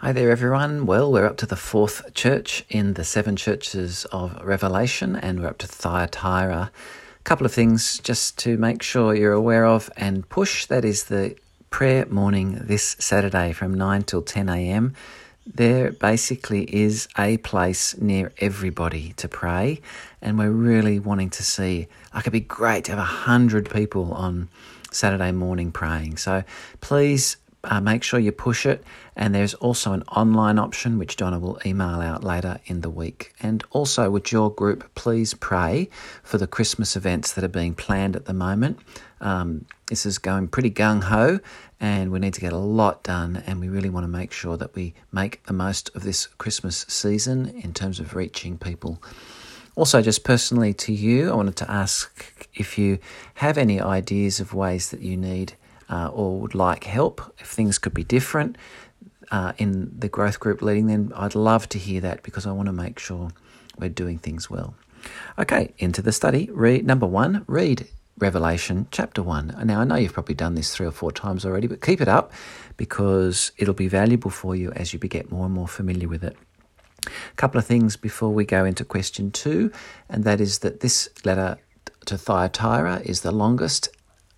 Hi there, everyone. Well, we're up to the fourth church in the seven churches of Revelation, and we're up to Thyatira. A couple of things just to make sure you're aware of and push that is the prayer morning this Saturday from 9 till 10 a.m. There basically is a place near everybody to pray, and we're really wanting to see. Like, it'd be great to have a hundred people on Saturday morning praying. So please uh, make sure you push it. And there's also an online option, which Donna will email out later in the week. And also, with your group, please pray for the Christmas events that are being planned at the moment. Um, this is going pretty gung ho, and we need to get a lot done. And we really want to make sure that we make the most of this Christmas season in terms of reaching people. Also, just personally to you, I wanted to ask if you have any ideas of ways that you need uh, or would like help, if things could be different uh, in the growth group leading, then I'd love to hear that because I want to make sure we're doing things well. Okay, into the study. Read number one. Read Revelation chapter 1. Now, I know you've probably done this three or four times already, but keep it up because it'll be valuable for you as you get more and more familiar with it. A couple of things before we go into question two, and that is that this letter to Thyatira is the longest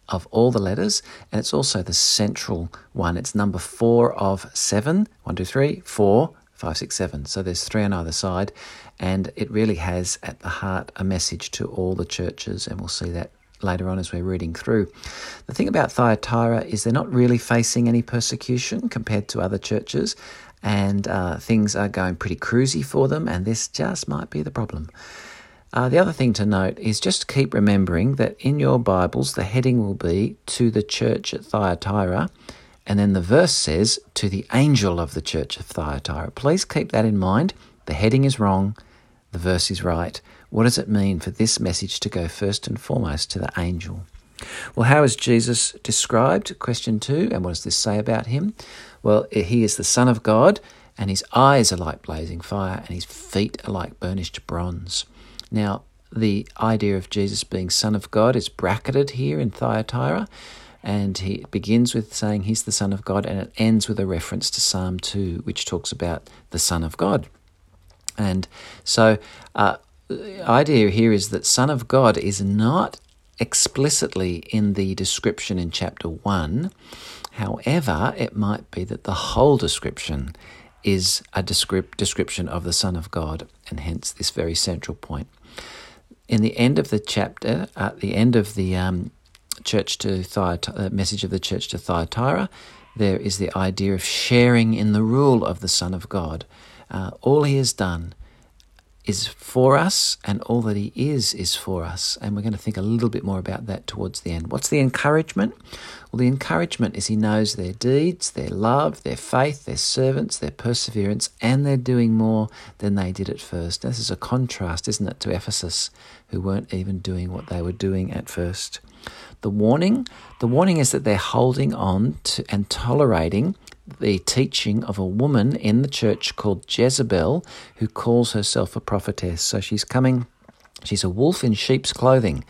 of all the letters, and it's also the central one. It's number four of seven. One, two, three, four, five, six, seven. So there's three on either side, and it really has at the heart a message to all the churches, and we'll see that later on as we're reading through. The thing about Thyatira is they're not really facing any persecution compared to other churches, and uh, things are going pretty cruisy for them, and this just might be the problem. Uh, the other thing to note is just keep remembering that in your Bibles, the heading will be to the church at Thyatira, and then the verse says to the angel of the church of Thyatira. Please keep that in mind. The heading is wrong, the verse is right. What does it mean for this message to go first and foremost to the angel? Well, how is Jesus described? Question two. And what does this say about him? Well, he is the Son of God, and his eyes are like blazing fire, and his feet are like burnished bronze. Now, the idea of Jesus being Son of God is bracketed here in Thyatira, and he begins with saying he's the Son of God, and it ends with a reference to Psalm 2, which talks about the Son of God. And so, uh, the idea here is that Son of God is not explicitly in the description in chapter 1. However, it might be that the whole description is a description of the Son of God, and hence this very central point in the end of the chapter, at the end of the um, church to Thyatira, uh, message of the church to Thyatira, there is the idea of sharing in the rule of the Son of God. Uh, all he has done is for us, and all that He is is for us. And we're going to think a little bit more about that towards the end. What's the encouragement? Well, the encouragement is He knows their deeds, their love, their faith, their servants, their perseverance, and they're doing more than they did at first. This is a contrast, isn't it, to Ephesus, who weren't even doing what they were doing at first. The warning, the warning is that they're holding on to and tolerating the teaching of a woman in the church called Jezebel who calls herself a prophetess. So she's coming, she's a wolf in sheep's clothing,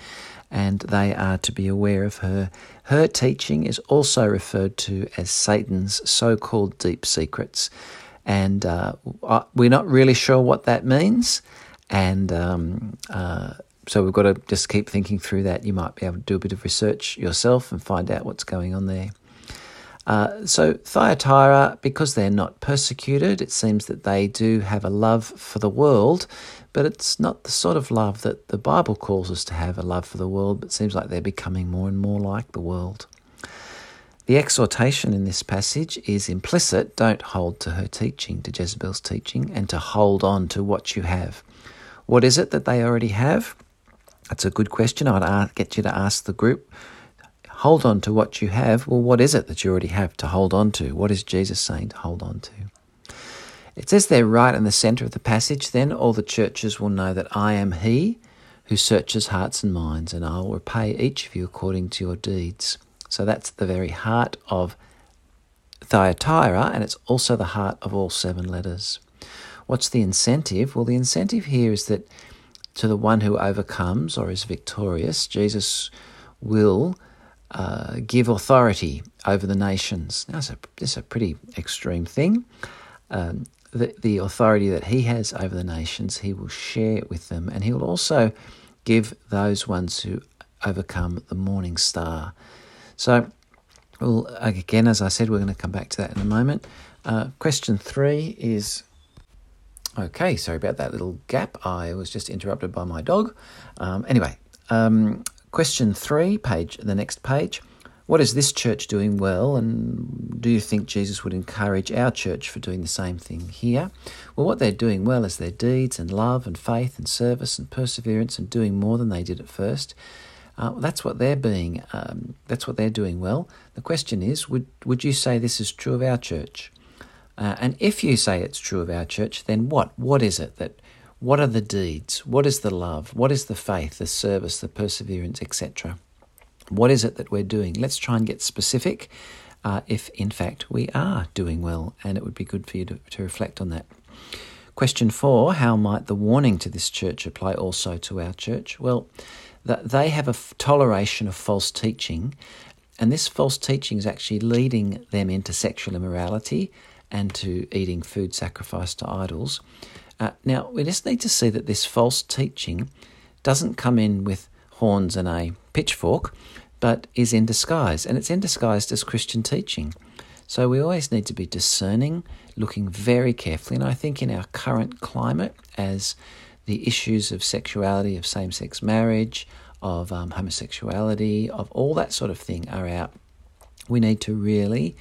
and they are to be aware of her. Her teaching is also referred to as Satan's so called deep secrets. And uh, we're not really sure what that means. And um, uh, so we've got to just keep thinking through that. You might be able to do a bit of research yourself and find out what's going on there. Uh, so Thyatira, because they're not persecuted, it seems that they do have a love for the world, but it's not the sort of love that the Bible calls us to have a love for the world, but it seems like they're becoming more and more like the world. The exhortation in this passage is implicit don't hold to her teaching, to Jezebel's teaching, and to hold on to what you have. What is it that they already have? That's a good question. I'd get you to ask the group hold on to what you have. Well, what is it that you already have to hold on to? What is Jesus saying to hold on to? It says there right in the center of the passage, then all the churches will know that I am He who searches hearts and minds, and I will repay each of you according to your deeds. So that's the very heart of Thyatira, and it's also the heart of all seven letters. What's the incentive? Well, the incentive here is that to the one who overcomes or is victorious, Jesus will uh, give authority over the nations. Now, that's a, that's a pretty extreme thing. um, the, the authority that he has over the nations, he will share with them, and he will also give those ones who overcome the morning star. So, well, again, as I said, we're going to come back to that in a moment. Uh, question three is okay, sorry about that little gap. I was just interrupted by my dog. Um, anyway, um, question three, page the next page. What is this church doing well, and do you think Jesus would encourage our church for doing the same thing here? Well, what they're doing well is their deeds and love and faith and service and perseverance and doing more than they did at first. Uh, that's what they're being. Um, that's what they're doing well. The question is, would would you say this is true of our church? Uh, and if you say it's true of our church, then what? What is it that? What are the deeds? What is the love? What is the faith, the service, the perseverance, etc.? What is it that we're doing? Let's try and get specific uh, if, in fact, we are doing well, and it would be good for you to, to reflect on that. Question four How might the warning to this church apply also to our church? Well, that they have a f- toleration of false teaching, and this false teaching is actually leading them into sexual immorality and to eating food sacrificed to idols. Uh, now, we just need to see that this false teaching doesn't come in with horns and a pitchfork, but is in disguise, and it's in disguise as Christian teaching. So we always need to be discerning, looking very carefully, and I think in our current climate, as the issues of sexuality, of same sex marriage, of um, homosexuality, of all that sort of thing are out, we need to really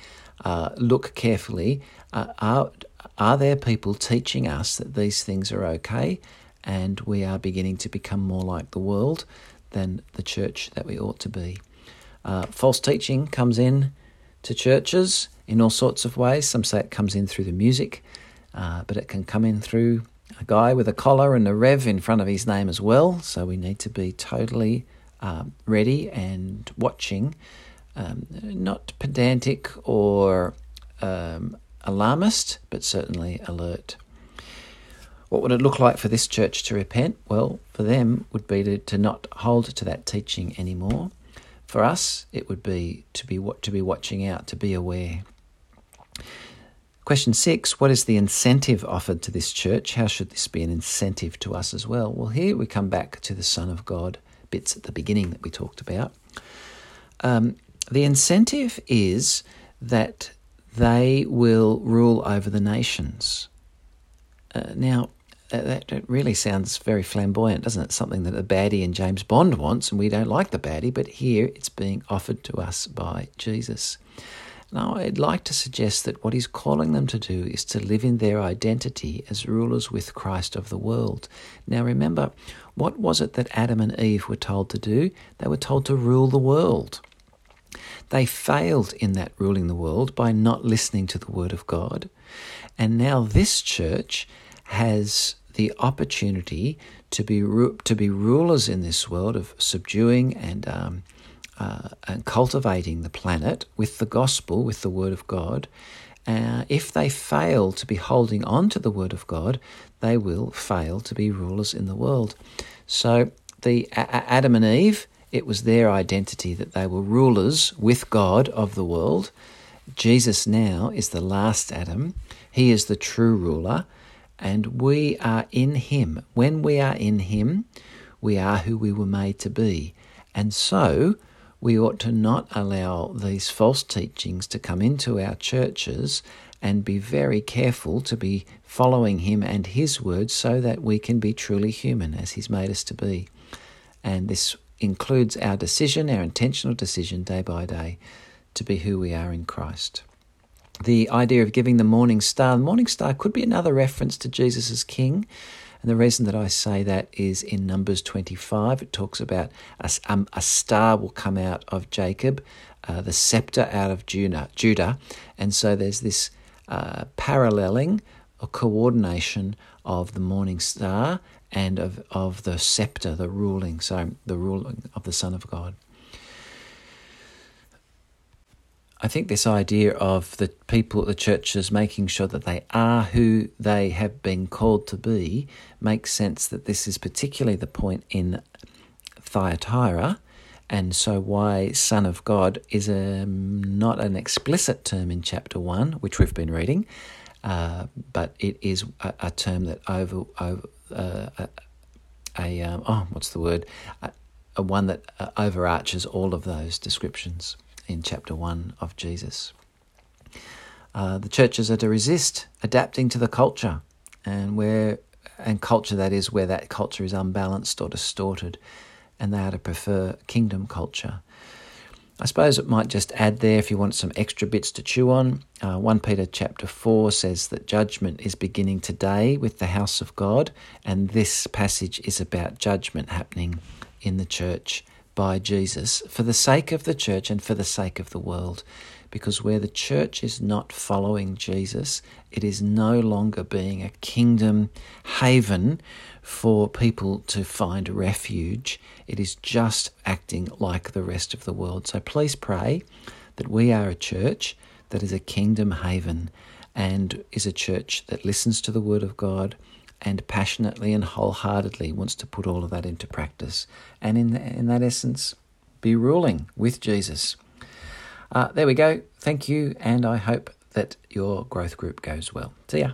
uh, look carefully. Uh, are, are there people teaching us that these things are okay and we are beginning to become more like the world than the church that we ought to be? Uh, false teaching comes in to churches in all sorts of ways. Some say it comes in through the music, uh, but it can come in through a guy with a collar and a rev in front of his name as well. So we need to be totally um, ready and watching, um, not pedantic or um, alarmist, but certainly alert. What would it look like for this church to repent? Well, for them would be to, to not hold to that teaching anymore. For us, it would be to be to be watching out, to be aware. Question six What is the incentive offered to this church? How should this be an incentive to us as well? Well, here we come back to the Son of God bits at the beginning that we talked about. Um, the incentive is that they will rule over the nations. Uh, now, uh, that really sounds very flamboyant, doesn't it? Something that the baddie in James Bond wants, and we don't like the baddie, but here it's being offered to us by Jesus. Now, I'd like to suggest that what he's calling them to do is to live in their identity as rulers with Christ of the world. Now, remember, what was it that Adam and Eve were told to do? They were told to rule the world. They failed in that ruling the world by not listening to the word of God. And now this church has the opportunity to be to be rulers in this world of subduing and um, uh, and cultivating the planet with the gospel, with the word of God. Uh, if they fail to be holding on to the word of God, they will fail to be rulers in the world. So the a- Adam and Eve, it was their identity that they were rulers with God of the world. Jesus now is the last Adam. He is the true ruler and we are in Him. When we are in Him, we are who we were made to be. And so, we ought to not allow these false teachings to come into our churches and be very careful to be following Him and His words so that we can be truly human as He's made us to be. And this includes our decision, our intentional decision day by day to be who we are in Christ the idea of giving the morning star. The morning star could be another reference to Jesus as king. And the reason that I say that is in Numbers 25, it talks about a, um, a star will come out of Jacob, uh, the scepter out of Judah. Judah. And so there's this uh, paralleling or coordination of the morning star and of, of the scepter, the ruling, so the ruling of the Son of God. I think this idea of the people at the churches making sure that they are who they have been called to be makes sense that this is particularly the point in Thyatira, and so why Son of God is a, not an explicit term in chapter 1, which we've been reading, uh, but it is a, a term that over, over uh, a, a um, oh, what's the word? A, a one that uh, overarches all of those descriptions in chapter one of Jesus. Uh, the churches are to resist adapting to the culture, and where and culture that is where that culture is unbalanced or distorted, and they are to prefer kingdom culture. I suppose it might just add there if you want some extra bits to chew on. Uh, 1 Peter chapter 4 says that judgment is beginning today with the house of God, and this passage is about judgment happening in the church by Jesus for the sake of the church and for the sake of the world. Because where the church is not following Jesus, it is no longer being a kingdom haven for people to find refuge. It is just acting like the rest of the world. So please pray that we are a church that is a kingdom haven and is a church that listens to the word of God and passionately and wholeheartedly wants to put all of that into practice. And in, in that essence, be ruling with Jesus. Uh, there we go. Thank you, and I hope that your growth group goes well. See ya.